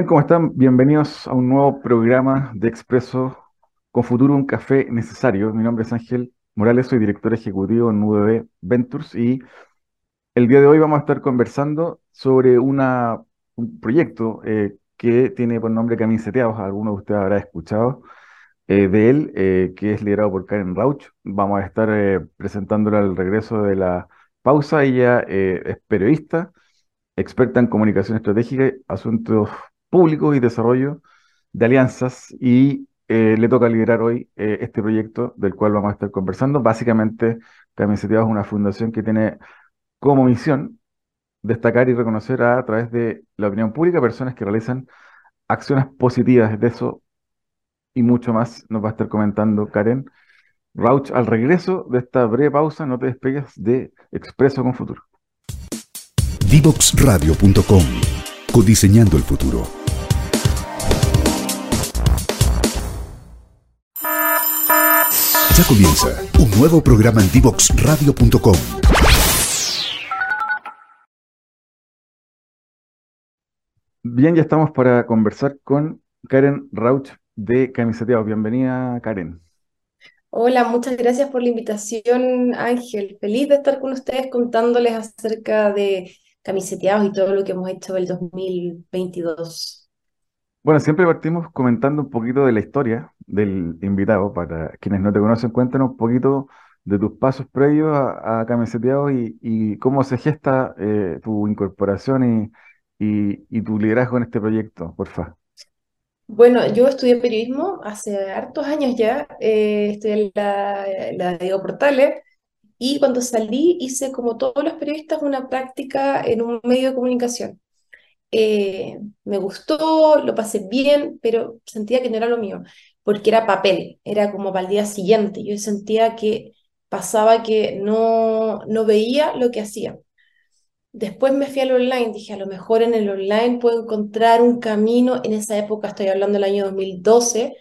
Bien, ¿cómo están? Bienvenidos a un nuevo programa de Expreso con Futuro, un café necesario. Mi nombre es Ángel Morales, soy director ejecutivo en UDB Ventures y el día de hoy vamos a estar conversando sobre un proyecto eh, que tiene por nombre Camiseteados, algunos de ustedes habrá escuchado eh, de él, eh, que es liderado por Karen Rauch. Vamos a estar presentándole al regreso de la pausa. Ella es periodista, experta en comunicación estratégica, asuntos públicos y desarrollo de alianzas y le toca liderar hoy este proyecto del cual vamos a estar conversando. Básicamente, Camiseteados es una fundación que tiene como misión destacar y reconocer a, a través de la opinión pública personas que realizan acciones positivas. De eso y mucho más nos va a estar comentando Karen Rauch al regreso de esta breve pausa. No te despegues de Expreso con Futuro. Divoxradio.com Codiseñando el futuro. Ya comienza un nuevo programa en Divoxradio.com. Bien, ya estamos para conversar con Karen Rauch de Camiseteados. Bienvenida, Karen. Hola, muchas gracias por la invitación, Ángel. Feliz de estar con ustedes contándoles acerca de Camiseteados y todo lo que hemos hecho el 2022. Bueno, siempre partimos comentando un poquito de la historia del invitado. Para quienes no te conocen, cuéntanos un poquito de tus pasos previos a, a y, y cómo se gesta eh, tu incorporación y, tu liderazgo en este proyecto, por favor. Bueno, yo estudié periodismo hace hartos años ya, eh, estudié en la, la Diego Portales y cuando salí hice como todos los periodistas una práctica en un medio de comunicación. Eh, me gustó, lo pasé bien, pero sentía que no era lo mío, porque era papel, era como para el día siguiente. Yo sentía que pasaba que no, no veía lo que hacía. Después me fui al online, dije, a lo mejor en el online puedo encontrar un camino. En esa época, estoy hablando del año 2012,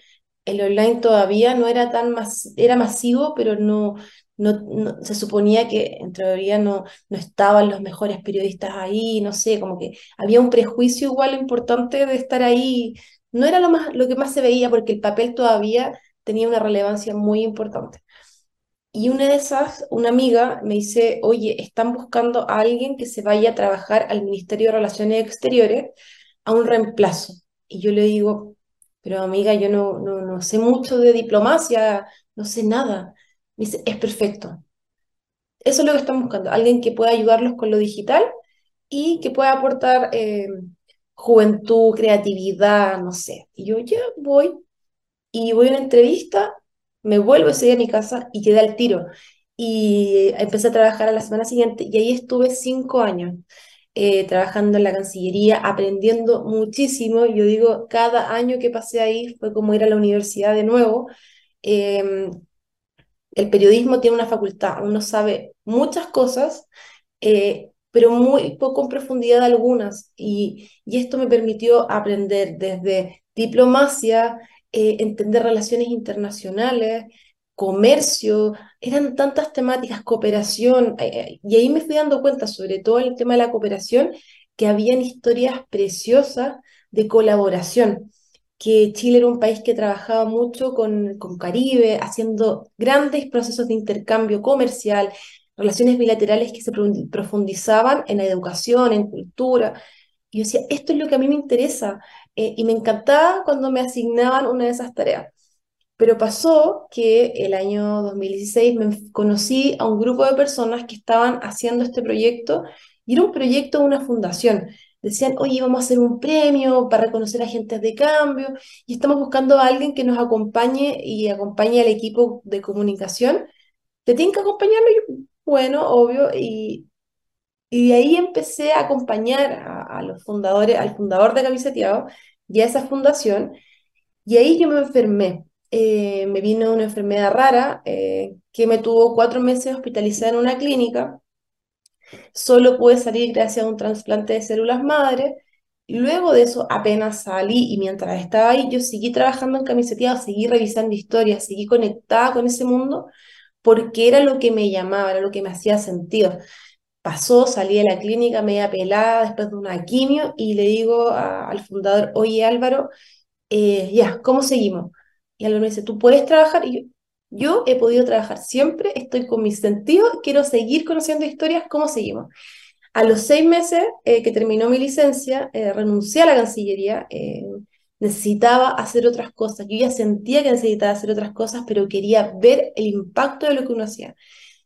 el online todavía no era tan mas era masivo, pero no, no, se suponía que en teoría no, no estaban los mejores periodistas ahí, no sé, como que había un prejuicio igual importante de estar ahí. No era lo, más, lo que más se veía porque el papel todavía tenía una relevancia muy importante. Y una de esas, una amiga me dice, oye, están buscando a alguien que se vaya a trabajar al Ministerio de Relaciones Exteriores a un reemplazo. Y yo le digo, pero amiga, yo no, no, no sé mucho de diplomacia, no sé nada. Dice, es perfecto. Eso es lo que están buscando, alguien que pueda ayudarlos con lo digital y que pueda aportar eh, juventud, creatividad, no sé. Y yo ya voy y voy a una entrevista me vuelvo ese día a mi casa y quedé al tiro. Y empecé a trabajar a la semana siguiente y ahí estuve cinco años eh, trabajando en la Cancillería, aprendiendo muchísimo. Yo digo, cada año que pasé ahí fue como ir a la universidad de nuevo. Em, el periodismo tiene una facultad, uno sabe muchas cosas, eh, pero muy poco en profundidad algunas. Y, esto me permitió aprender desde diplomacia, eh, entender relaciones internacionales, comercio, eran tantas temáticas, cooperación, eh, y ahí me fui dando cuenta, sobre todo en el tema de la cooperación, que habían historias preciosas de colaboración, que Chile era un país que trabajaba mucho con, con Caribe, haciendo grandes procesos de intercambio comercial, relaciones bilaterales que se profundizaban en la educación, en cultura. Y yo decía, esto es lo que a mí me interesa, eh, y me encantaba cuando me asignaban una de esas tareas. Pero pasó que el año 2016 me conocí a un grupo de personas que estaban haciendo este proyecto y era un proyecto de una fundación. Decían, oye, vamos a hacer un premio para reconocer agentes de cambio y estamos buscando a alguien que nos acompañe y acompañe al equipo de comunicación. ¿Te tienen que acompañarlo? bueno, obvio, y y de ahí empecé a acompañar a, los fundadores, al fundador de Camiseteado y a esa fundación. Y ahí yo me enfermé. Eh, me vino una enfermedad rara eh, que me tuvo cuatro meses hospitalizada en una clínica. Solo pude salir gracias a un trasplante de células madre. Luego de eso, apenas salí y mientras estaba ahí, yo seguí trabajando en camiseteado, seguí revisando historias, seguí conectada con ese mundo porque era lo que me llamaba, era lo que me hacía sentido pasó, salí de la clínica media pelada después de una quimio y le digo al fundador, oye Álvaro, eh, ya, ¿cómo seguimos? Y Álvaro me dice, ¿tú puedes trabajar? Y yo, yo he podido trabajar siempre, estoy con mis sentidos, quiero seguir conociendo historias, ¿cómo seguimos? A los seis meses eh, que terminó mi licencia, eh, renuncié a la Cancillería, necesitaba hacer otras cosas. Yo ya sentía que necesitaba hacer otras cosas, pero quería ver el impacto de lo que uno hacía.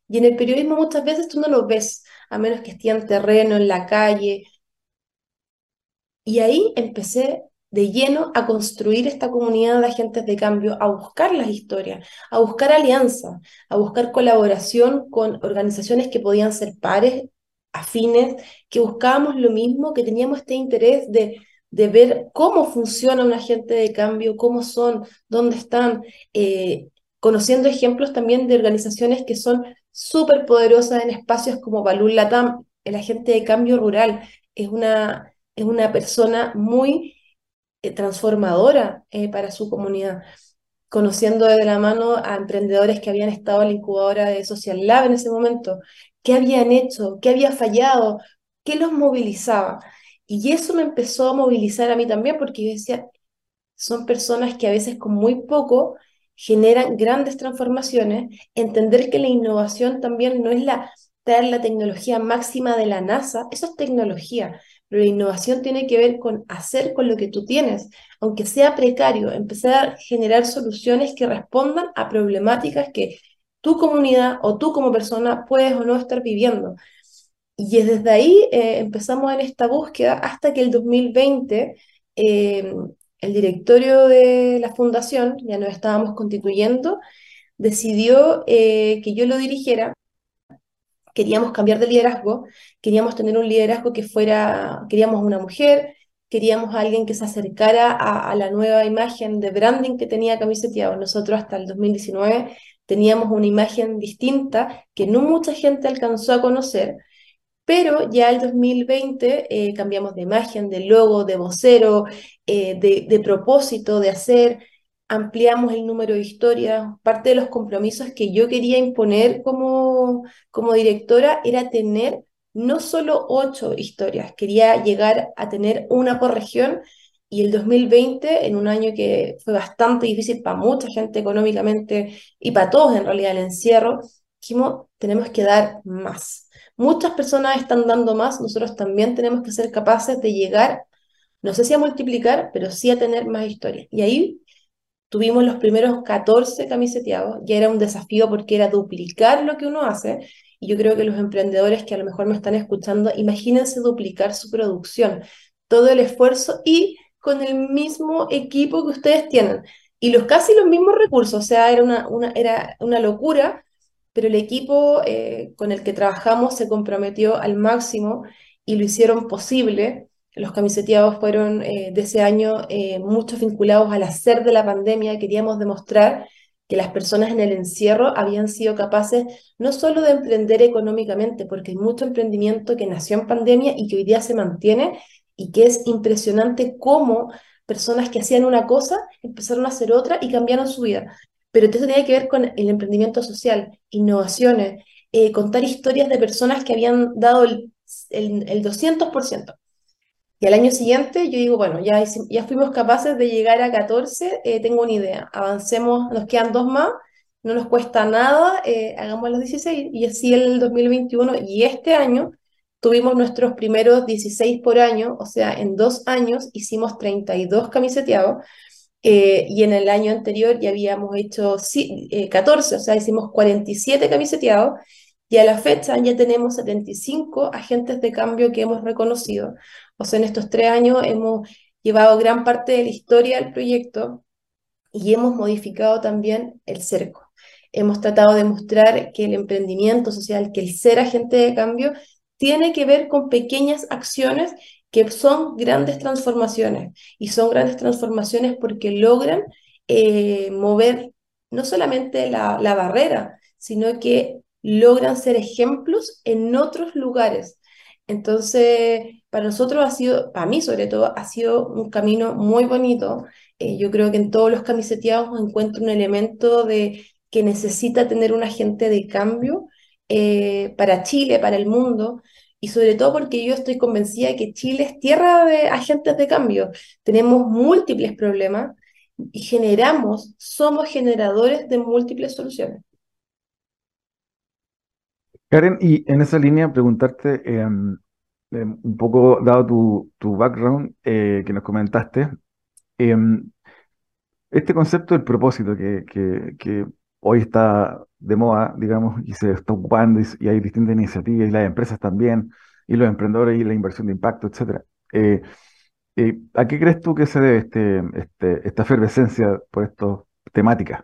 Y en el periodismo muchas veces tú no lo ves, a menos que esté en terreno, en la calle. Y ahí empecé de lleno a construir esta comunidad de agentes de cambio, a buscar las historias, a buscar alianzas, a buscar colaboración con organizaciones que podían ser pares, afines, que buscábamos lo mismo, que teníamos este interés de, de ver cómo funciona un agente de cambio, cómo son, dónde están, eh, conociendo ejemplos también de organizaciones que son súper poderosas en espacios como Balul Latam, el agente de cambio rural, es una, es una persona muy transformadora eh, para su comunidad, conociendo de la mano a emprendedores que habían estado en la incubadora de Social Lab en ese momento, qué habían hecho, qué había fallado, qué los movilizaba. Y eso me empezó a movilizar a mí también, porque yo decía, son personas que a veces con muy poco generan grandes transformaciones, entender que la innovación también no es la traer la tecnología máxima de la NASA, eso es tecnología, pero la innovación tiene que ver con hacer con lo que tú tienes, aunque sea precario, empezar a generar soluciones que respondan a problemáticas que tu comunidad o tú como persona puedes o no estar viviendo. Y desde ahí eh, empezamos en esta búsqueda hasta que el 2020 eh, el directorio de la fundación, ya nos estábamos constituyendo, decidió eh, que yo lo dirigiera. Queríamos cambiar de liderazgo, queríamos tener un liderazgo que fuera, queríamos una mujer, queríamos a alguien que se acercara a, la nueva imagen de branding que tenía Camiseteado. Nosotros hasta el 2019 teníamos una imagen distinta que no mucha gente alcanzó a conocer, pero ya el 2020 eh, cambiamos de imagen, de logo, de vocero, eh, de, propósito, de hacer, ampliamos el número de historias. Parte de los compromisos que yo quería imponer como, como directora era tener no solo ocho historias, quería llegar a tener una por región. Y el 2020, en un año que fue bastante difícil para mucha gente económicamente y para todos en realidad el encierro, dijimos, tenemos que dar más muchas personas están dando más, nosotros también tenemos que ser capaces de llegar, no sé si a multiplicar, pero sí a tener más historias. Y ahí tuvimos los primeros 14 camiseteados, ya era un desafío porque era duplicar lo que uno hace, y yo creo que los emprendedores que a lo mejor me están escuchando, imagínense duplicar su producción, todo el esfuerzo y con el mismo equipo que ustedes tienen. Y los casi los mismos recursos, o sea, era una, era una locura, pero el equipo eh, con el que trabajamos se comprometió al máximo y lo hicieron posible. Los camiseteados fueron eh, de ese año eh, muchos vinculados al hacer de la pandemia. Queríamos demostrar que las personas en el encierro habían sido capaces no solo de emprender económicamente, porque hay mucho emprendimiento que nació en pandemia y que hoy día se mantiene y que es impresionante cómo personas que hacían una cosa empezaron a hacer otra y cambiaron su vida pero eso tenía que ver con el emprendimiento social, innovaciones, eh, contar historias de personas que habían dado el, el, 200%. Y al año siguiente yo digo, bueno, ya, ya fuimos capaces de llegar a 14, eh, tengo una idea, avancemos, nos quedan dos más, no nos cuesta nada, eh, hagamos los 16 y así el 2021 y este año tuvimos nuestros primeros 16 por año, o sea, en dos años hicimos 32 camiseteados, eh, y en el año anterior ya habíamos hecho 14, eh, o sea, hicimos 47 camiseteados, y a la fecha ya tenemos 75 agentes de cambio que hemos reconocido. O sea, en estos tres años hemos llevado gran parte de la historia del proyecto y hemos modificado también el cerco. Hemos tratado de mostrar que el emprendimiento social, que el ser agente de cambio, tiene que ver con pequeñas acciones que son grandes transformaciones y son grandes transformaciones porque logran eh, mover no solamente la, la barrera, sino que logran ser ejemplos en otros lugares. Entonces, para nosotros ha sido, para mí sobre todo, ha sido un camino muy bonito. Eh, yo creo que en todos los camiseteados encuentro un elemento de que necesita tener un agente de cambio eh, para Chile, para el mundo, y sobre todo porque yo estoy convencida de que Chile es tierra de agentes de cambio. Tenemos múltiples problemas y generamos, somos generadores de múltiples soluciones. Karen, y en esa línea preguntarte, em, em, un poco dado tu, tu background eh, que nos comentaste, em, este concepto del propósito que, que, hoy está de moda, digamos, y se está ocupando y, hay distintas iniciativas y las empresas también, y los emprendedores y la inversión de impacto, etcétera. Eh, eh, ¿a qué crees tú que se debe este, este, esta efervescencia por estas temáticas?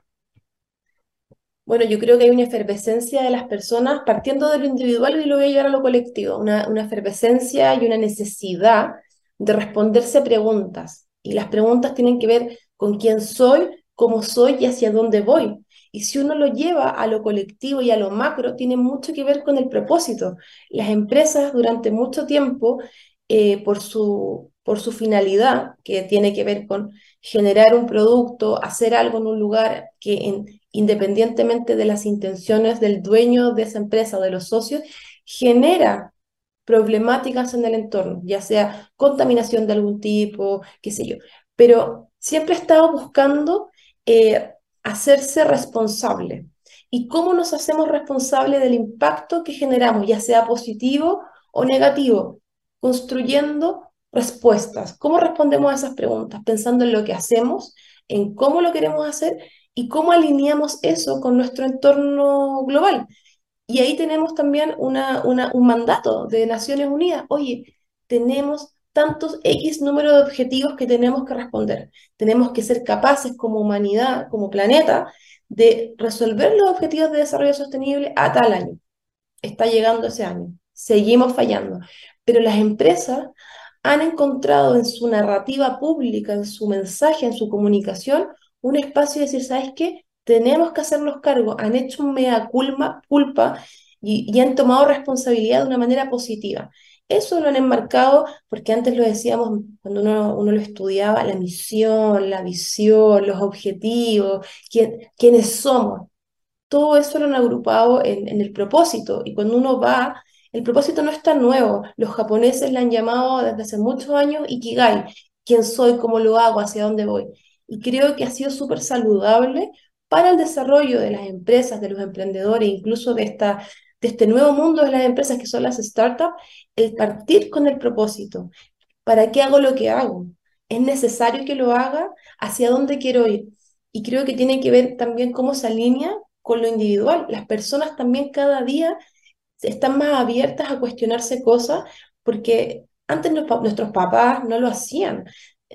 Bueno, yo creo que hay una efervescencia de las personas partiendo de lo individual y lo voy a llevar a lo colectivo, una, una efervescencia y una necesidad de responderse preguntas. Y las preguntas tienen que ver con quién soy, cómo soy y hacia dónde voy. Y si uno lo lleva a lo colectivo y a lo macro, tiene mucho que ver con el propósito. Las empresas durante mucho tiempo, eh, por, su, por su finalidad, que tiene que ver con generar un producto, hacer algo en un lugar que independientemente de las intenciones del dueño de esa empresa o de los socios, genera problemáticas en el entorno, ya sea contaminación de algún tipo, qué sé yo. Pero siempre he estado buscando eh, hacerse responsable. ¿Y cómo nos hacemos responsable del impacto que generamos, ya sea positivo o negativo? Construyendo respuestas. ¿Cómo respondemos a esas preguntas? Pensando en lo que hacemos, en cómo lo queremos hacer y cómo alineamos eso con nuestro entorno global. Y ahí tenemos también una, un mandato de Naciones Unidas. Oye, tenemos tantos X número de objetivos que tenemos que responder. Tenemos que ser capaces como humanidad, como planeta, de resolver los objetivos de desarrollo sostenible a tal año. Está llegando ese año. Seguimos fallando. Pero las empresas han encontrado en su narrativa pública, en su mensaje, en su comunicación, un espacio de decir, ¿sabes qué? Tenemos que hacernos cargo. Han hecho un mea culpa, culpa y, han tomado responsabilidad de una manera positiva. Eso lo han enmarcado, porque antes lo decíamos cuando uno, lo estudiaba, la misión, la visión, los objetivos, quién, quiénes somos. Todo eso lo han agrupado en, en el propósito. Y cuando uno va, el propósito no es tan nuevo. Los japoneses le han llamado desde hace muchos años Ikigai. ¿Quién soy? ¿Cómo lo hago? ¿Hacia dónde voy? Y creo que ha sido súper saludable para el desarrollo de las empresas, de los emprendedores, incluso de esta de este nuevo mundo de las empresas que son las startups, el partir con el propósito. ¿Para qué hago lo que hago? ¿Es necesario que lo haga? ¿Hacia dónde quiero ir? Y creo que tiene que ver también cómo se alinea con lo individual. Las personas también cada día están más abiertas a cuestionarse cosas porque antes nuestros papás no lo hacían.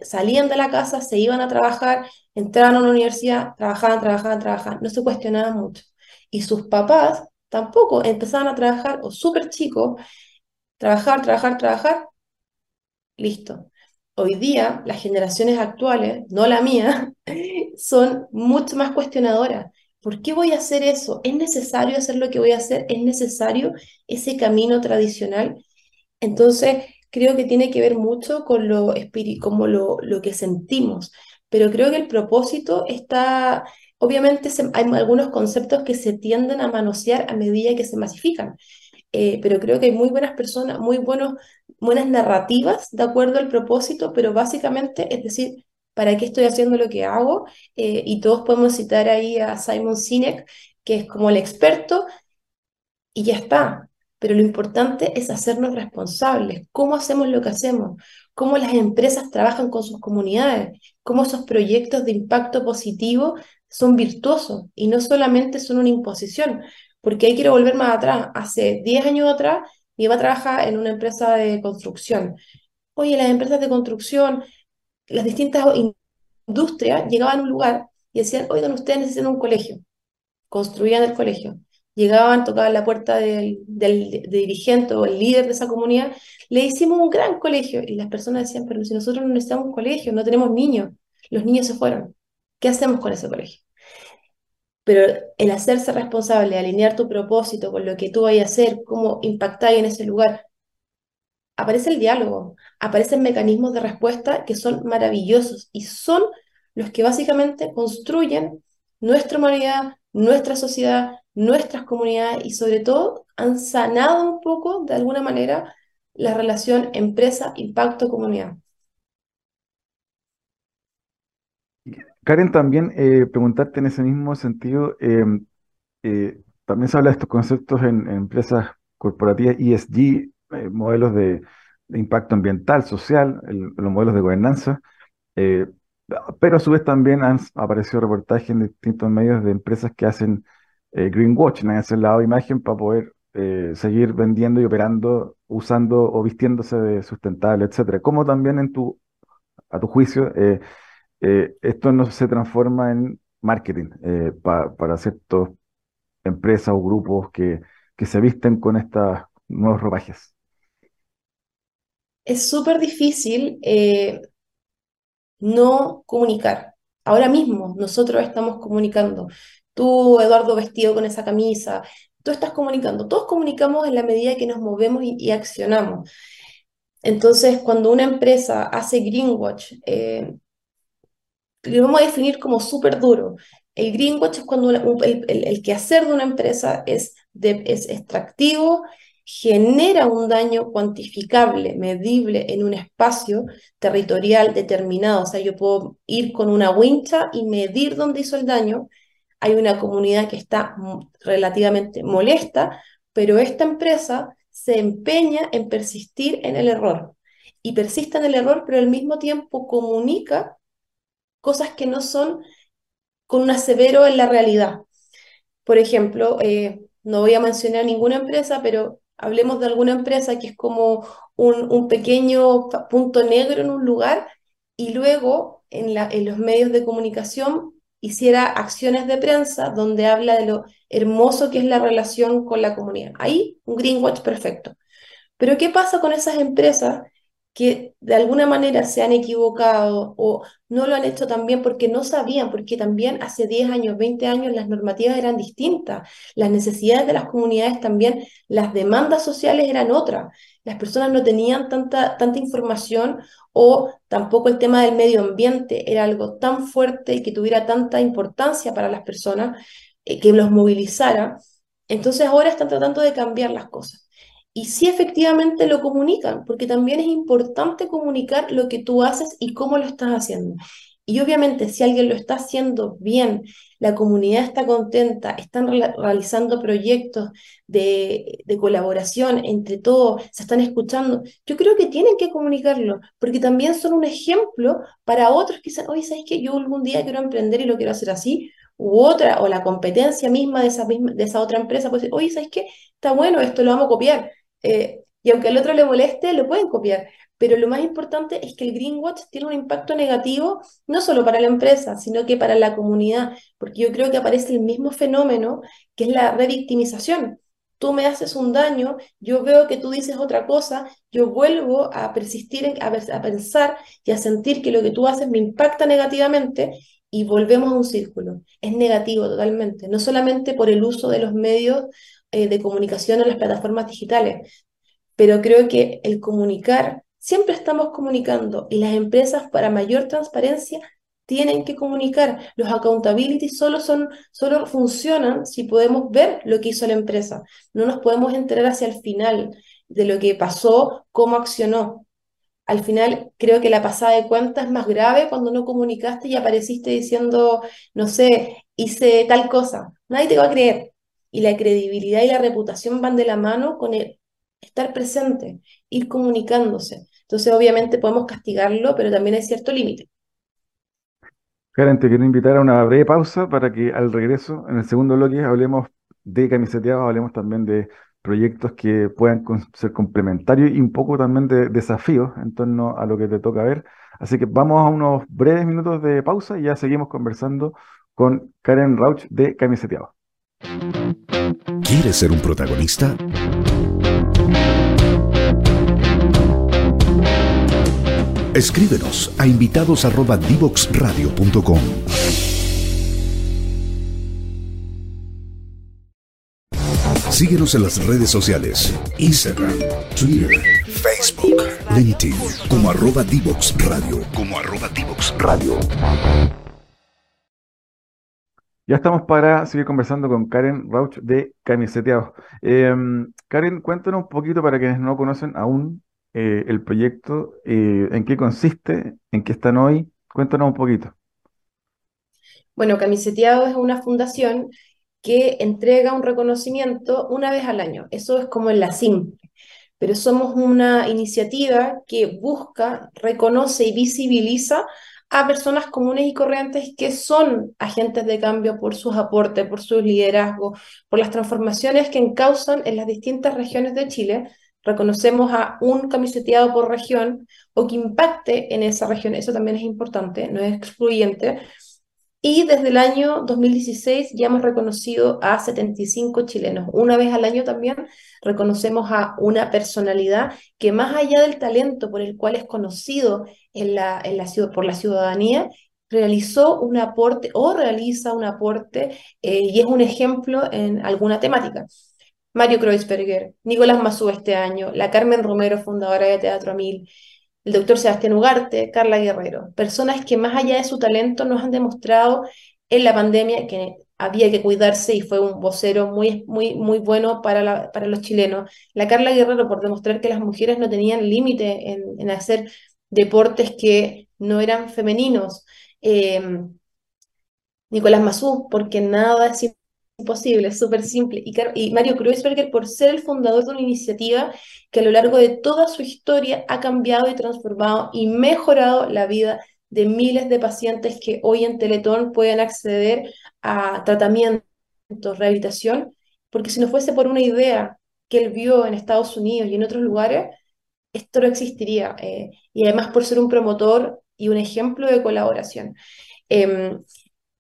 Salían de la casa, se iban a trabajar, entraban a una universidad, trabajaban, trabajaban, trabajaban, no se cuestionaban mucho. Y sus papás tampoco empezaban a trabajar o súper chicos, trabajar, trabajar, trabajar, listo. Hoy día las generaciones actuales, no la mía, son mucho más cuestionadoras. ¿Por qué voy a hacer eso? ¿Es necesario hacer lo que voy a hacer? ¿Es necesario ese camino tradicional? Entonces, creo que tiene que ver mucho con lo, como lo, lo que sentimos, pero creo que el propósito está, Obviamente hay algunos conceptos que se tienden a manosear a medida que se masifican, eh, pero creo que hay muy buenas personas, muy buenos, buenas narrativas de acuerdo al propósito, pero básicamente es decir, ¿para qué estoy haciendo lo que hago? Eh, y todos podemos citar ahí a Simon Sinek, que es como el experto, y ya está. Pero lo importante es hacernos responsables. ¿Cómo hacemos lo que hacemos? ¿Cómo las empresas trabajan con sus comunidades? ¿Cómo esos proyectos de impacto positivo son virtuosos y no solamente son una imposición, porque ahí quiero volver más atrás. Hace 10 años atrás iba a trabajar en una empresa de construcción. Oye, las empresas de construcción, las distintas industrias llegaban a un lugar y decían, oigan, ustedes necesitan un colegio. Construían el colegio. Llegaban, tocaban la puerta del, dirigente o el líder de esa comunidad, le hicimos un gran colegio. Y las personas decían, pero si nosotros no necesitamos un colegio, no tenemos niños, los niños se fueron. ¿Qué hacemos con ese colegio? Pero el hacerse responsable, alinear tu propósito con lo que tú vayas a hacer, cómo impactar en ese lugar, aparece el diálogo, aparecen mecanismos de respuesta que son maravillosos y son los que básicamente construyen nuestra humanidad, nuestra sociedad, nuestras comunidades y sobre todo han sanado un poco, de alguna manera, la relación empresa-impacto-comunidad. Karen, también eh, preguntarte en ese mismo sentido, em, eh, también se habla de estos conceptos en, empresas corporativas ESG, eh, modelos de, impacto ambiental, social, los modelos de gobernanza, pero a su vez también han aparecido reportajes en distintos medios de empresas que hacen greenwashing, han ese lado de imagen para poder seguir vendiendo y operando, usando o vistiéndose de sustentable, etcétera. ¿Cómo también en tu, a tu juicio, eh, esto no se transforma en marketing eh, para ciertas empresas o grupos que, que se visten con estos nuevos ropajes. Es súper difícil eh, no comunicar. Ahora mismo nosotros estamos comunicando. Tú, Eduardo, vestido con esa camisa, tú estás comunicando. Todos comunicamos en la medida que nos movemos y, accionamos. Entonces, cuando una empresa hace greenwatch, lo vamos a definir como súper duro. El greenwash es cuando el, el, quehacer de una empresa es, es extractivo, genera un daño cuantificable, medible en un espacio territorial determinado. O sea, yo puedo ir con una wincha y medir dónde hizo el daño. Hay una comunidad que está relativamente molesta, pero esta empresa se empeña en persistir en el error. Y persiste en el error, pero al mismo tiempo comunica cosas que no son con un asevero en la realidad. Por ejemplo, eh, no voy a mencionar ninguna empresa, pero hablemos de alguna empresa que es como un, pequeño punto negro en un lugar y luego en, en los medios de comunicación hiciera acciones de prensa donde habla de lo hermoso que es la relación con la comunidad. Ahí un greenwatch perfecto. Pero ¿qué pasa con esas empresas que de alguna manera se han equivocado o no lo han hecho también porque no sabían, porque también hace 10 años, 20 años las normativas eran distintas, las necesidades de las comunidades también, las demandas sociales eran otras, las personas no tenían tanta, tanta información o tampoco el tema del medio ambiente era algo tan fuerte y que tuviera tanta importancia para las personas eh, que los movilizara. Entonces ahora están tratando de cambiar las cosas y sí efectivamente lo comunican, porque también es importante comunicar lo que tú haces y cómo lo estás haciendo. Y obviamente si alguien lo está haciendo bien, la comunidad está contenta, están realizando proyectos de, colaboración entre todos, se están escuchando, yo creo que tienen que comunicarlo, porque también son un ejemplo para otros que dicen, oye, ¿sabes que yo algún día quiero emprender y lo quiero hacer así? U otra, o la competencia misma de esa, misma, de esa otra empresa, pues, oye, ¿sabes qué? Está bueno, esto lo vamos a copiar eh, y aunque al otro le moleste, lo pueden copiar. Pero lo más importante es que el greenwatch tiene un impacto negativo no solo para la empresa, sino que para la comunidad, porque yo creo que aparece el mismo fenómeno que es la revictimización. Tú me haces un daño, yo veo que tú dices otra cosa, yo vuelvo a persistir, a, a pensar y a sentir que lo que tú haces me impacta negativamente y volvemos a un círculo. Es negativo totalmente, no solamente por el uso de los medios eh, de comunicación en las plataformas digitales, pero creo que el comunicar, siempre estamos comunicando y las empresas para mayor transparencia tienen que comunicar. Los accountability solo, son, solo funcionan si podemos ver lo que hizo la empresa. No nos podemos enterar hacia el final de lo que pasó, cómo accionó. Al final, creo que la pasada de cuentas es más grave cuando no comunicaste y apareciste diciendo, no sé, hice tal cosa. Nadie te va a creer y la credibilidad y la reputación van de la mano con el estar presente, ir comunicándose. Entonces, obviamente podemos castigarlo, pero también hay cierto límite. Karen, te quiero invitar a una breve pausa para que al regreso, en el segundo bloque, hablemos de camiseteados, hablemos también de proyectos que puedan ser complementarios y un poco también de desafíos en torno a lo que te toca ver. Así que vamos a unos breves minutos de pausa y ya seguimos conversando con Karen Rauch de Camiseteados. ¿Quieres ser un protagonista? Escríbenos a invitados@divoxradio.com. Síguenos en las redes sociales, Instagram, Twitter, Facebook, LinkedIn, como arroba Divox Radio. Como arroba Divox Radio. Ya estamos para seguir conversando con Karen Rauch de Camiseteados. Em, Karen, cuéntanos un poquito para quienes no conocen aún eh, el proyecto, eh, en qué consiste, en qué están hoy. Cuéntanos un poquito. Bueno, Camiseteados es una fundación que entrega un reconocimiento una vez al año. Eso es como en la simple. Pero somos una iniciativa que busca, reconoce y visibiliza a personas comunes y corrientes que son agentes de cambio por sus aportes, por su liderazgo, por las transformaciones que encausan en las distintas regiones de Chile. Reconocemos a un camiseteado por región o que impacte en esa región, eso también es importante, no es excluyente, y desde el año 2016 ya hemos reconocido a 75 chilenos. Una vez al año también reconocemos a una personalidad que más allá del talento por el cual es conocido en la, en la, por la ciudadanía, realizó un aporte o realiza un aporte eh, y es un ejemplo en alguna temática. Mario Kreuzberger, Nicolás Mazú este año, la Carmen Romero, fundadora de Teatro Mil, el doctor Sebastián Ugarte, Carla Guerrero, personas que más allá de su talento nos han demostrado en la pandemia que había que cuidarse y fue un vocero muy, muy, muy bueno para, para los chilenos. La Carla Guerrero por demostrar que las mujeres no tenían límite en, hacer deportes que no eran femeninos. Eh, Nicolás Mazú, porque nada es imposible, es súper simple. Y, Mario Kreuzberger por ser el fundador de una iniciativa que a lo largo de toda su historia ha cambiado y transformado y mejorado la vida de miles de pacientes que hoy en Teletón pueden acceder a tratamientos, rehabilitación, porque si no fuese por una idea que él vio en Estados Unidos y en otros lugares, esto no existiría. Eh, y además por ser un promotor y un ejemplo de colaboración. Em,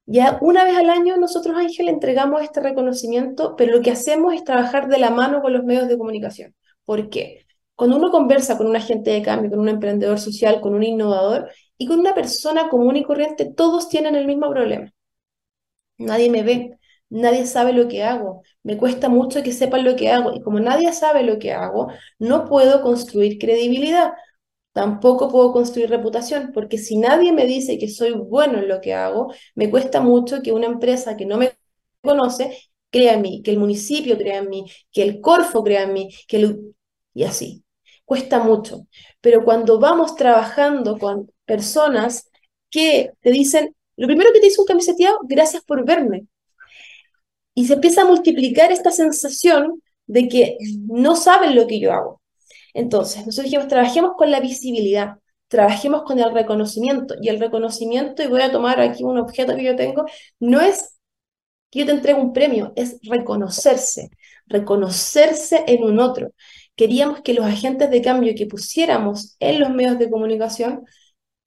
ya una vez al año nosotros, Ángel, entregamos este reconocimiento, pero lo que hacemos es trabajar de la mano con los medios de comunicación. ¿Por qué? Cuando uno conversa con un agente de cambio, con un emprendedor social, con un innovador y con una persona común y corriente, todos tienen el mismo problema. Nadie me ve, nadie sabe lo que hago, me cuesta mucho que sepan lo que hago y como nadie sabe lo que hago, no puedo construir credibilidad tampoco puedo construir reputación, porque si nadie me dice que soy bueno en lo que hago, me cuesta mucho que una empresa que no me conoce crea en mí, que el municipio crea en mí, que el Corfo crea en mí, que y así. Cuesta mucho. Pero cuando vamos trabajando con personas que te dicen, lo primero que te dice un camiseteado, gracias por verme. Y se empieza a multiplicar esta sensación de que no saben lo que yo hago. Entonces, nosotros dijimos, trabajemos con la visibilidad, trabajemos con el reconocimiento. Y el reconocimiento, y voy a tomar aquí un objeto que yo tengo, no es que yo te entregue un premio, es reconocerse, reconocerse en un otro. Queríamos que los agentes de cambio que pusiéramos en los medios de comunicación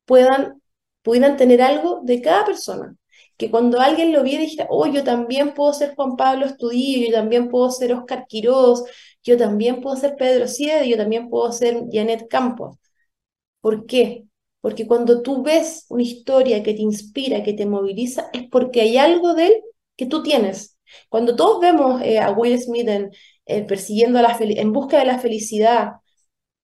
puedan, pudieran tener algo de cada persona. Que cuando alguien lo viera dijera, oh, yo también puedo ser Juan Pablo Estudillo, yo también puedo ser Oscar Quirós, yo también puedo ser Pedro Siede, yo también puedo ser Janet Campos. ¿Por qué? Porque cuando tú ves una historia que te inspira, que te moviliza, es porque hay algo de él que tú tienes. Cuando todos vemos eh, a Will Smith en, eh, persiguiendo en busca de la felicidad,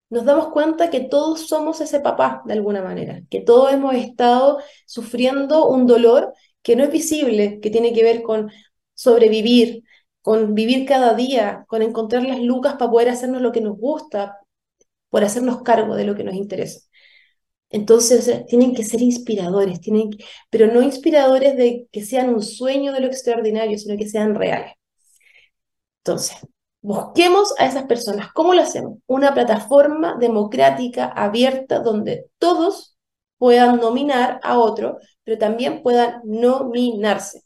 nos damos cuenta que todos somos ese papá de alguna manera, que todos hemos estado sufriendo un dolor que no es visible, que tiene que ver con sobrevivir, con vivir cada día, con encontrar las lucas para poder hacernos lo que nos gusta, por hacernos cargo de lo que nos interesa. Entonces eh, tienen que ser inspiradores, tienen pero no inspiradores de que sean un sueño de lo extraordinario, sino que sean reales. Entonces, busquemos a esas personas. ¿Cómo lo hacemos? Una plataforma democrática, abierta, donde todos puedan nominar a otro, pero también puedan nominarse.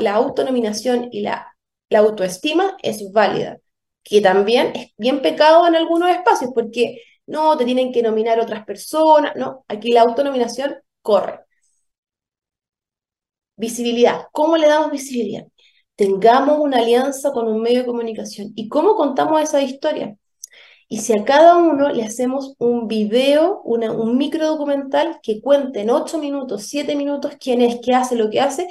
La autonominación y la la autoestima es válida, que también es bien pecado en algunos espacios, porque no, te tienen que nominar otras personas, no, aquí la autonominación corre. Visibilidad, ¿cómo le damos visibilidad? Tengamos una alianza con un medio de comunicación. ¿Y cómo contamos esa historia? Y si a cada uno le hacemos un video, un micro documental que cuente en 8 minutos, 7 minutos quién es, qué hace, lo que hace,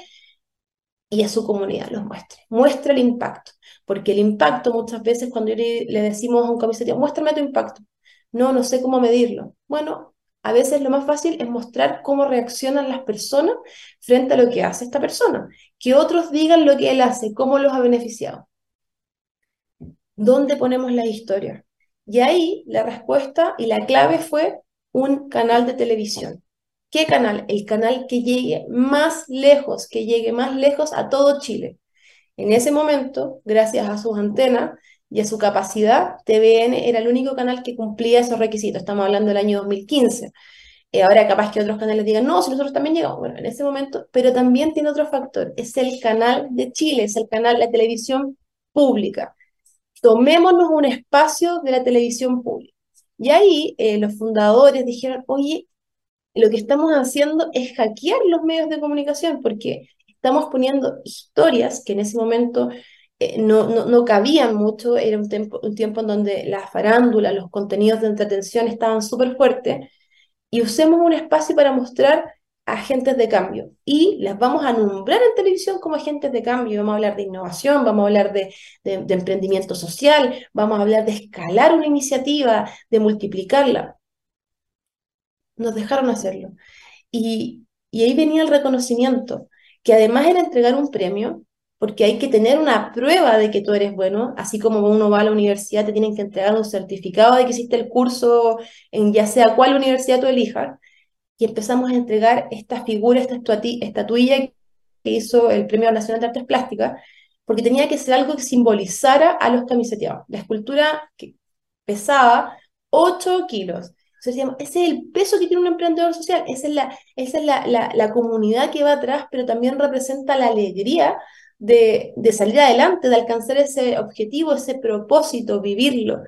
y a su comunidad los muestre. Muestre el impacto, porque el impacto muchas veces cuando le, decimos a un camisetario, muéstrame tu impacto. No, no sé cómo medirlo. Bueno, a veces lo más fácil es mostrar cómo reaccionan las personas frente a lo que hace esta persona. Que otros digan lo que él hace, cómo los ha beneficiado. ¿Dónde ponemos la historia? Y ahí la respuesta y la clave fue un canal de televisión. ¿Qué canal? El canal que llegue más lejos, que llegue más lejos a todo Chile. En ese momento, gracias a sus antenas y a su capacidad, TVN era el único canal que cumplía esos requisitos. Estamos hablando del año 2015. Eh, ahora capaz que otros canales digan, no, si nosotros también llegamos. Bueno, en ese momento, pero también tiene otro factor, es el canal de Chile, es el canal, la televisión pública. Tomémonos un espacio de la televisión pública. Y ahí eh, los fundadores dijeron, oye, lo que estamos haciendo es hackear los medios de comunicación, porque estamos poniendo historias que en ese momento eh, no, no, no, cabían mucho, era un tiempo, un tiempo en donde la farándula, los contenidos de entretención estaban súper fuertes, y usemos un espacio para mostrar agentes de cambio. Y las vamos a nombrar en televisión como agentes de cambio. Vamos a hablar de innovación, vamos a hablar de, de, de emprendimiento social, vamos a hablar de escalar una iniciativa, de multiplicarla nos dejaron hacerlo. Y, y ahí venía el reconocimiento, que además era entregar un premio, porque hay que tener una prueba de que tú eres bueno, así como uno va a la universidad, te tienen que entregar un certificado de que hiciste el curso en ya sea cuál universidad tú elijas, y empezamos a entregar esta figura, esta estatuilla que hizo el Premio Nacional de Artes Plásticas, porque tenía que ser algo que simbolizara a los camiseteados. La escultura que pesaba 8 kilos, ese es el peso que tiene un emprendedor social, esa es, la, esa es la, la, comunidad que va atrás, pero también representa la alegría de, de, salir adelante, de alcanzar ese objetivo, ese propósito, vivirlo.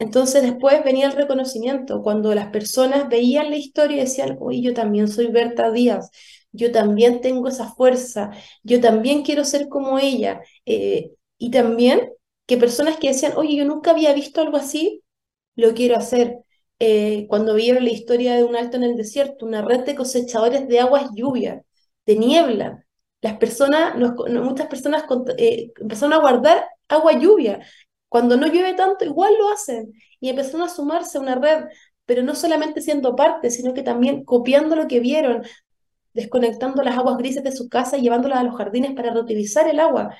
Entonces después venía el reconocimiento, cuando las personas veían la historia y decían, uy, yo también soy Berta Díaz, yo también tengo esa fuerza, yo también quiero ser como ella. Eh, y también que personas que decían, oye, yo nunca había visto algo así, lo quiero hacer. Eh, cuando vieron la historia de un alto en el desierto, una red de cosechadores de aguas lluvia, de niebla, las personas, muchas personas eh, empezaron a guardar agua lluvia. Cuando no llueve tanto, igual lo hacen. Y empezaron a sumarse a una red, pero no solamente siendo parte, sino que también copiando lo que vieron, desconectando las aguas grises de su casa y llevándolas a los jardines para reutilizar el agua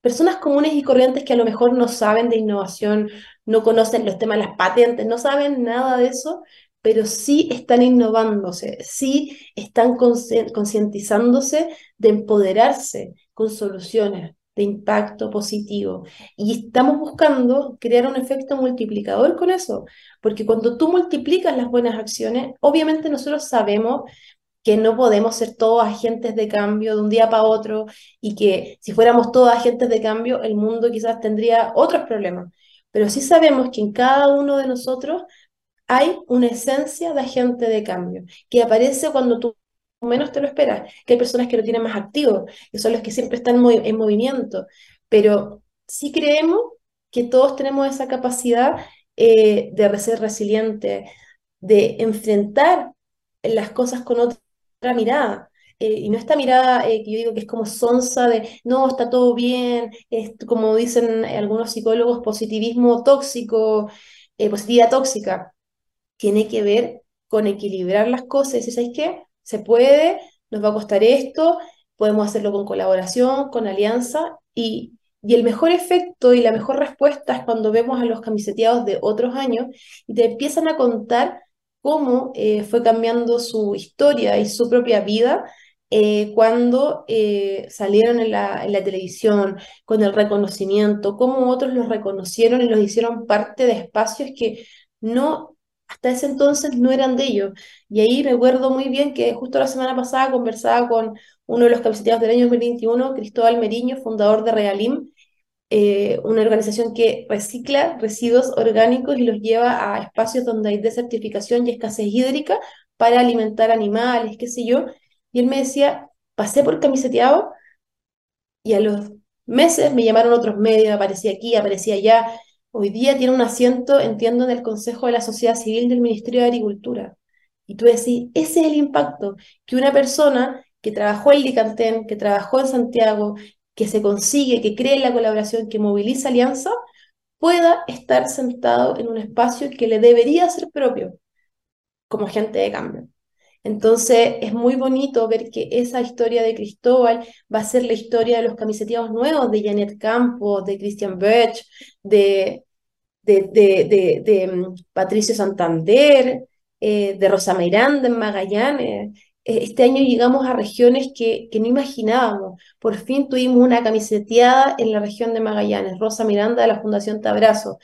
personas comunes y corrientes que a lo mejor no saben de innovación, no conocen los temas de las patentes, no saben nada de eso, pero sí están innovándose, sí están concientizándose de empoderarse con soluciones de impacto positivo. Y estamos buscando crear un efecto multiplicador con eso, porque cuando tú multiplicas las buenas acciones, obviamente nosotros sabemos que no podemos ser todos agentes de cambio de un día para otro y que si fuéramos todos agentes de cambio, el mundo quizás tendría otros problemas. Pero sí sabemos que en cada uno de nosotros hay una esencia de agente de cambio que aparece cuando tú menos te lo esperas, que hay personas que lo tienen más activo, que son los que siempre están en movimiento, pero sí creemos que todos tenemos esa capacidad eh, de ser resiliente, de enfrentar las cosas con otros mirada. Eh, y no esta mirada eh, que yo digo que es como sonsa de, no, está todo bien, es como dicen algunos psicólogos, positivismo tóxico, eh, positividad tóxica. Tiene que ver con equilibrar las cosas. ¿Y sabes qué? Se puede, nos va a costar esto, podemos hacerlo con colaboración, con alianza, y, y el mejor efecto y la mejor respuesta es cuando vemos a los camiseteados de otros años y te empiezan a contar cómo fue cambiando su historia y su propia vida eh, cuando eh, salieron en la, en televisión, con el reconocimiento, cómo otros los reconocieron y los hicieron parte de espacios que no, hasta ese entonces no eran de ellos. Y ahí me acuerdo muy bien que justo la semana pasada conversaba con uno de los camiseteados del año 2021, Cristóbal Meriño, fundador de Realim, eh, una organización que recicla residuos orgánicos y los lleva a espacios donde hay desertificación y escasez hídrica para alimentar animales, qué sé yo. Y él me decía, pasé por camiseteado y a los meses me llamaron otros medios, aparecía aquí, aparecía allá. Hoy día tiene un asiento, entiendo, en el Consejo de la Sociedad Civil del Ministerio de Agricultura. Y tú decís, ese es el impacto que una persona que trabajó en Licantén, que trabajó en Santiago, que se consigue, que cree la colaboración, que moviliza alianza, pueda estar sentado en un espacio que le debería ser propio. como agente de cambio. Entonces es muy bonito ver que esa historia de Cristóbal va a ser la historia de los camiseteados nuevos, de Janet Campos, de Christian Birch, de, mm, Patricio Santander, eh, de Rosa Miranda en Magallanes. Eh, este año llegamos a regiones que, que, no imaginábamos. Por fin tuvimos una camiseteada en la región de Magallanes, Rosa Miranda de la Fundación Tabrazo.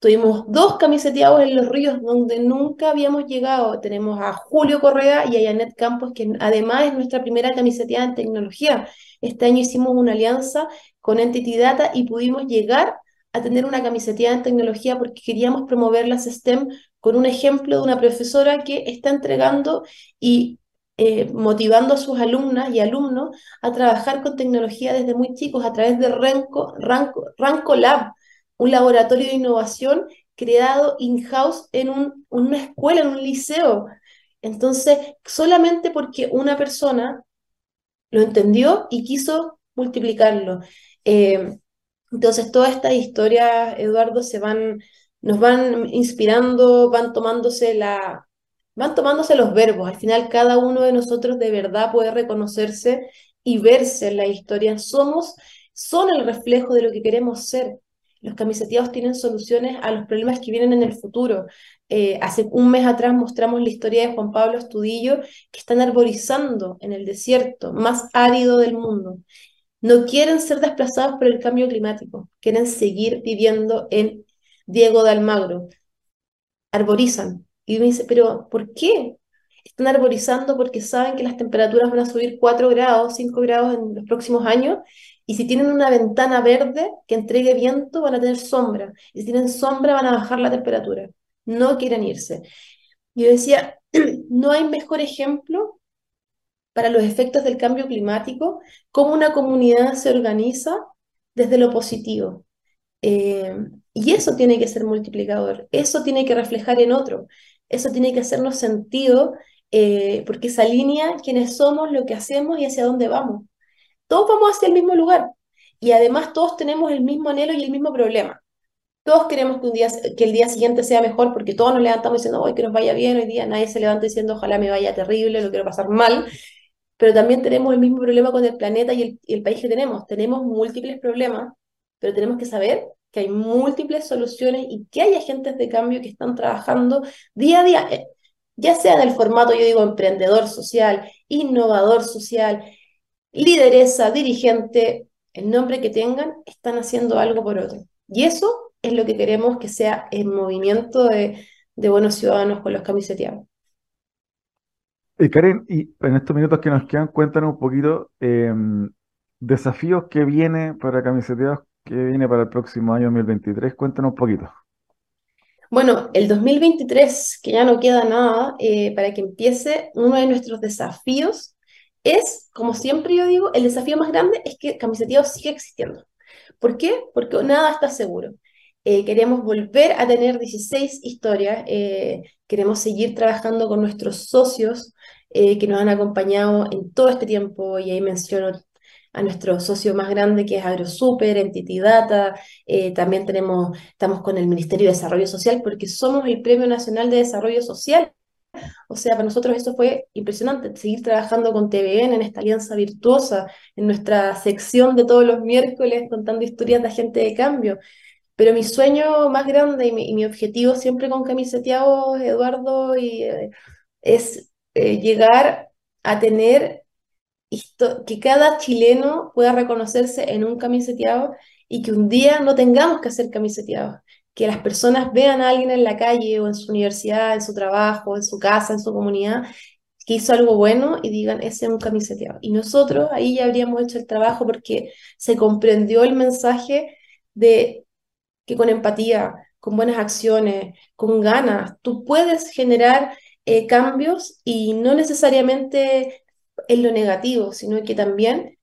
Tuvimos dos camiseteados en los ríos donde nunca habíamos llegado. Tenemos a Julio Correa y a Janet Campos, que además es nuestra primera camiseteada en tecnología. Este año hicimos una alianza con Entity Data y pudimos llegar a tener una camiseteada en tecnología porque queríamos promover las STEM con un ejemplo de una profesora que está entregando y eh, motivando a sus alumnas y alumnos a trabajar con tecnología desde muy chicos a través de Ranco, Ranco, Ranco Lab, un laboratorio de innovación creado in-house en un, una escuela, en un liceo. Entonces, solamente porque una persona lo entendió y quiso multiplicarlo. Eh, entonces, todas estas historias, Eduardo, se van, nos van inspirando, van tomándose la, van tomándose los verbos. Al final, cada uno de nosotros de verdad puede reconocerse y verse en la historia. Somos, son el reflejo de lo que queremos ser. Los camiseteados tienen soluciones a los problemas que vienen en el futuro. Eh, hace un mes atrás mostramos la historia de Juan Pablo Estudillo, que están arborizando en el desierto más árido del mundo. No quieren ser desplazados por el cambio climático, quieren seguir viviendo en Diego de Almagro. Arborizan. Y me dice, pero ¿por qué? Están arborizando porque saben que las temperaturas van a subir 4 grados, 5 grados en los próximos años y si tienen una ventana verde que entregue viento, van a tener sombra. Y si tienen sombra, van a bajar la temperatura. No quieren irse. Yo decía, no hay mejor ejemplo para los efectos del cambio climático, cómo una comunidad se organiza desde lo positivo. Eh, y eso tiene que ser multiplicador, eso tiene que reflejar en otro, eso tiene que hacernos sentido, eh, porque esa línea, quiénes somos, lo que hacemos y hacia dónde vamos todos vamos hacia el mismo lugar y además todos tenemos el mismo anhelo y el mismo problema. Todos queremos que, un día, que el día siguiente sea mejor porque todos nos levantamos diciendo, hoy que nos vaya bien, hoy día nadie se levanta diciendo, ojalá me vaya terrible, lo quiero pasar mal, pero también tenemos el mismo problema con el planeta y el, y el país que tenemos. Tenemos múltiples problemas, pero tenemos que saber que hay múltiples soluciones y que hay agentes de cambio que están trabajando día a día, eh, ya sea en el formato, yo digo, emprendedor social, innovador social, lideresa, dirigente, el nombre que tengan, están haciendo algo por otro. Y eso es lo que queremos que sea el movimiento de, buenos ciudadanos con los camiseteados. Y Karen, y en estos minutos que nos quedan, cuéntanos un poquito em, desafíos que viene para camiseteados, que viene para el próximo año 2023. Cuéntanos un poquito. Bueno, el 2023, que ya no queda nada, eh, para que empiece, uno de nuestros desafíos es, como siempre yo digo, el desafío más grande es que Camiseteado siga existiendo. ¿Por qué? Porque nada está seguro. Eh, queremos volver a tener 16 historias, eh, queremos seguir trabajando con nuestros socios eh, que nos han acompañado en todo este tiempo, y ahí menciono a nuestro socio más grande que es AgroSuper, Entity Data, también tenemos, estamos con el Ministerio de Desarrollo Social porque somos el Premio Nacional de Desarrollo Social o sea, para nosotros eso fue impresionante, seguir trabajando con TVN en esta alianza virtuosa, en nuestra sección de todos los miércoles contando historias de agente de cambio. Pero mi sueño más grande y mi, objetivo siempre con Camiseteados, Eduardo, y, eh, es eh, llegar a tener que cada chileno pueda reconocerse en un camiseteado y que un día no tengamos que hacer camiseteados, que las personas vean a alguien en la calle o en su universidad, en su trabajo, en su casa, en su comunidad, que hizo algo bueno y digan, ese es un camiseteado. Y nosotros ahí ya habríamos hecho el trabajo porque se comprendió el mensaje de que con empatía, con buenas acciones, con ganas, tú puedes generar eh, cambios y no necesariamente en lo negativo, sino que también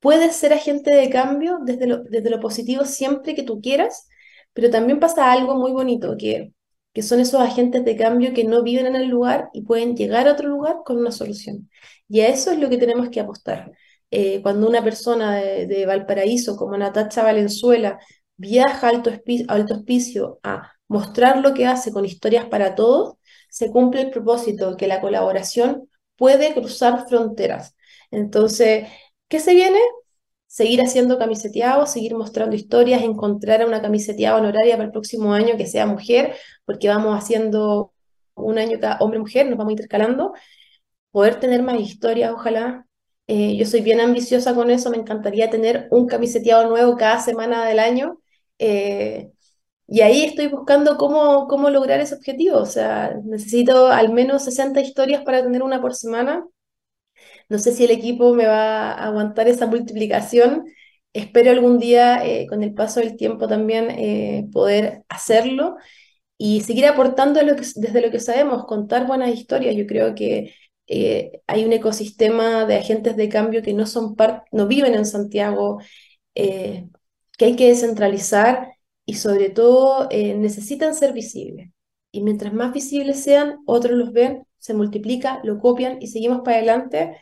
puedes ser agente de cambio desde desde lo positivo siempre que tú quieras pero también pasa algo muy bonito, que, que son esos agentes de cambio que no viven en el lugar y pueden llegar a otro lugar con una solución. Y a eso es lo que tenemos que apostar. Eh, cuando una persona de, Valparaíso, como Natacha Valenzuela, viaja a Alto, Alto Hospicio a mostrar lo que hace con historias para todos, se cumple el propósito, que la colaboración puede cruzar fronteras. Entonces, ¿qué se viene? Seguir haciendo camiseteados, seguir mostrando historias, encontrar a una camiseteada honoraria para el próximo año que sea mujer, porque vamos haciendo un año cada hombre-mujer, nos vamos intercalando, poder tener más historias, ojalá. Eh, yo soy bien ambiciosa con eso, me encantaría tener un camiseteado nuevo cada semana del año. Eh, y ahí estoy buscando cómo, cómo lograr ese objetivo. O sea, necesito al menos 60 historias para tener una por semana. No sé si el equipo me va a aguantar esa multiplicación. Espero algún día, eh, con el paso del tiempo también, poder hacerlo y seguir aportando lo que, desde lo que sabemos, contar buenas historias. Yo creo que eh, hay un ecosistema de agentes de cambio que no, son no viven en Santiago, eh, que hay que descentralizar y sobre todo eh, necesitan ser visibles. Y mientras más visibles sean, otros los ven, se multiplica, lo copian y seguimos para adelante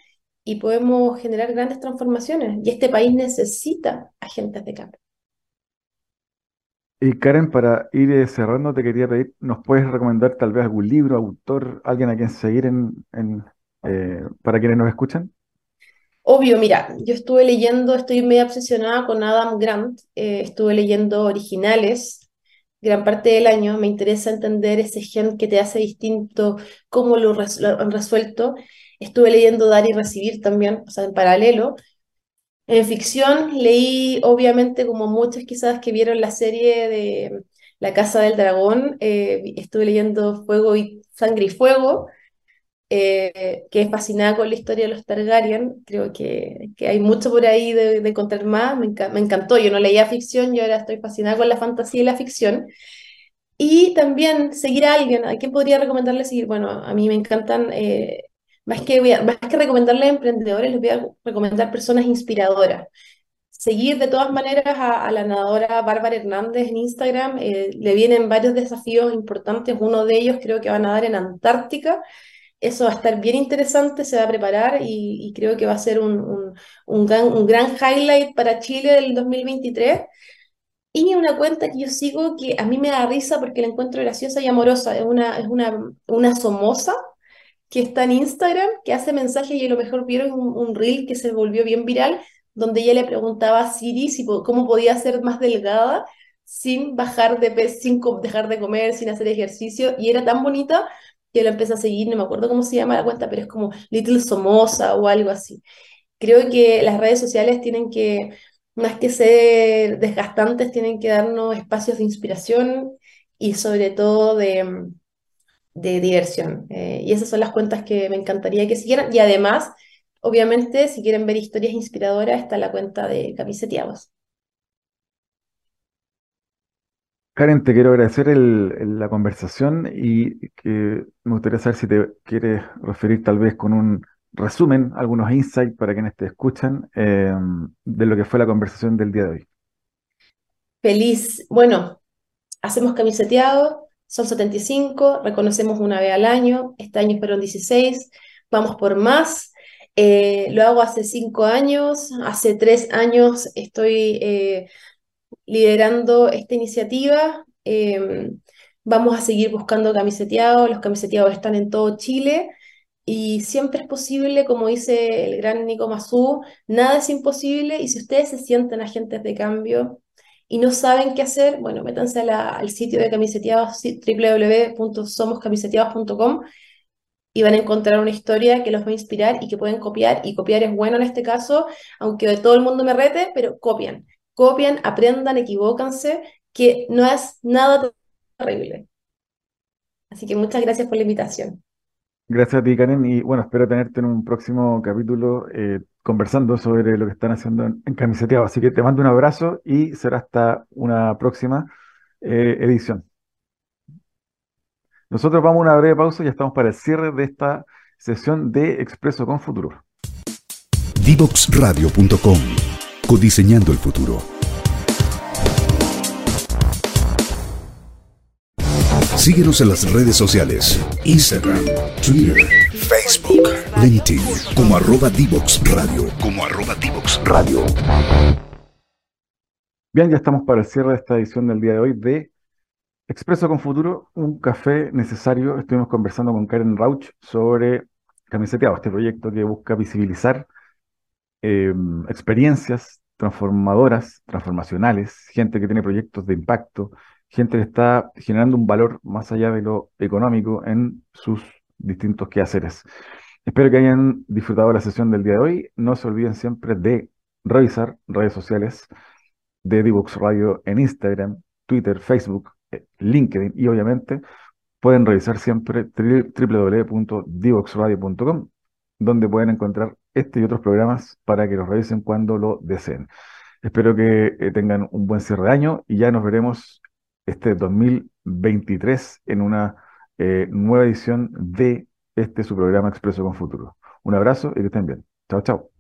y podemos generar grandes transformaciones. Y este país necesita agentes de cambio. Y Karen, para ir eh, cerrando, te quería pedir, ¿nos puedes recomendar tal vez algún libro, autor, alguien a quien seguir en, eh, para quienes nos escuchan? Obvio, mira, yo estuve leyendo, estoy medio obsesionada con Adam Grant, eh, estuve leyendo originales gran parte del año, me interesa entender ese gen que te hace distinto, cómo lo, han resuelto. Estuve leyendo Dar y Recibir también, o sea, en paralelo. En ficción leí, obviamente, como muchos quizás que vieron la serie de La Casa del Dragón, eh, estuve leyendo Fuego y Sangre y Fuego, eh, que es fascinada con la historia de los Targaryen. Creo que, que hay mucho por ahí de, encontrar más. Me, me, encantó. Yo no leía ficción, yo ahora estoy fascinada con la fantasía y la ficción. Y también seguir a alguien. ¿A quién podría recomendarle seguir? Bueno, a mí me encantan eh, más que, voy a, más que recomendarle a emprendedores, les voy a recomendar personas inspiradoras. Seguir de todas maneras a, la nadadora Bárbara Hernández en Instagram. Eh, le vienen varios desafíos importantes. Uno de ellos creo que va a nadar en Antártica. Eso va a estar bien interesante, se va a preparar y, creo que va a ser un, un, gran, un gran highlight para Chile del 2023. Y una cuenta que yo sigo que a mí me da risa porque la encuentro graciosa y amorosa. Es una, es una, una somoza que está en Instagram, que hace mensajes y a lo mejor vieron un, reel que se volvió bien viral, donde ella le preguntaba a Siri si, cómo podía ser más delgada sin bajar de peso, sin dejar de comer, sin hacer ejercicio, y era tan bonita que lo empecé a seguir, no me acuerdo cómo se llama la cuenta, pero es como Little Somoza o algo así. Creo que las redes sociales tienen que, más que ser desgastantes, tienen que darnos espacios de inspiración y sobre todo de, de diversión. Eh, y esas son las cuentas que me encantaría que siguieran. Y además, obviamente, si quieren ver historias inspiradoras, está la cuenta de Camiseteados. Karen, te quiero agradecer la conversación y que me gustaría saber si te quieres referir tal vez con un resumen, algunos insights para quienes te escuchan eh, de lo que fue la conversación del día de hoy. Feliz. Bueno, hacemos camiseteado, son 75, reconocemos una vez al año, este año fueron 16, vamos por más. Eh, lo hago hace cinco años, hace tres años estoy eh, liderando esta iniciativa. Em, vamos a seguir buscando camiseteados, los camiseteados están en todo Chile y siempre es posible, como dice el gran Nico Mazú, nada es imposible y si ustedes se sienten agentes de cambio, y no saben qué hacer, bueno, métanse al sitio de camiseteados, www.somoscamiseteados.com y van a encontrar una historia que los va a inspirar y que pueden copiar, y copiar es bueno en este caso, aunque todo el mundo me rete, pero copian, copian, aprendan, equivócanse, que no es nada terrible. Así que muchas gracias por la invitación. Gracias a ti, Karen, y bueno, espero tenerte en un próximo capítulo eh, conversando sobre lo que están haciendo en, Camiseteado. Así que te mando un abrazo y será hasta una próxima eh, edición. Nosotros vamos a una breve pausa y ya estamos para el cierre de esta sesión de Expreso con Futuro. Divoxradio.com Codiseñando el futuro. Síguenos en las redes sociales. Instagram, Twitter, Facebook, LinkedIn, como arroba Divox Radio. Como arroba Divox Radio. Bien, ya estamos para el cierre de esta edición del día de hoy de Expreso con Futuro, un café necesario. Estuvimos conversando con Karen Rauch sobre Camiseteado, este proyecto que busca visibilizar eh, experiencias transformadoras, transformacionales, gente que tiene proyectos de impacto, gente que está generando un valor más allá de lo económico en sus distintos quehaceres. Espero que hayan disfrutado la sesión del día de hoy. No se olviden siempre de revisar redes sociales de Divox Radio en Instagram, Twitter, Facebook, eh, LinkedIn y obviamente pueden revisar siempre www.divoxradio.com donde pueden encontrar este y otros programas para que los revisen cuando lo deseen. Espero que eh, tengan un buen cierre de año y ya nos veremos este 2023 en una eh, nueva edición de este su programa Expreso con Futuro. Un abrazo y que estén bien. Chao, chao.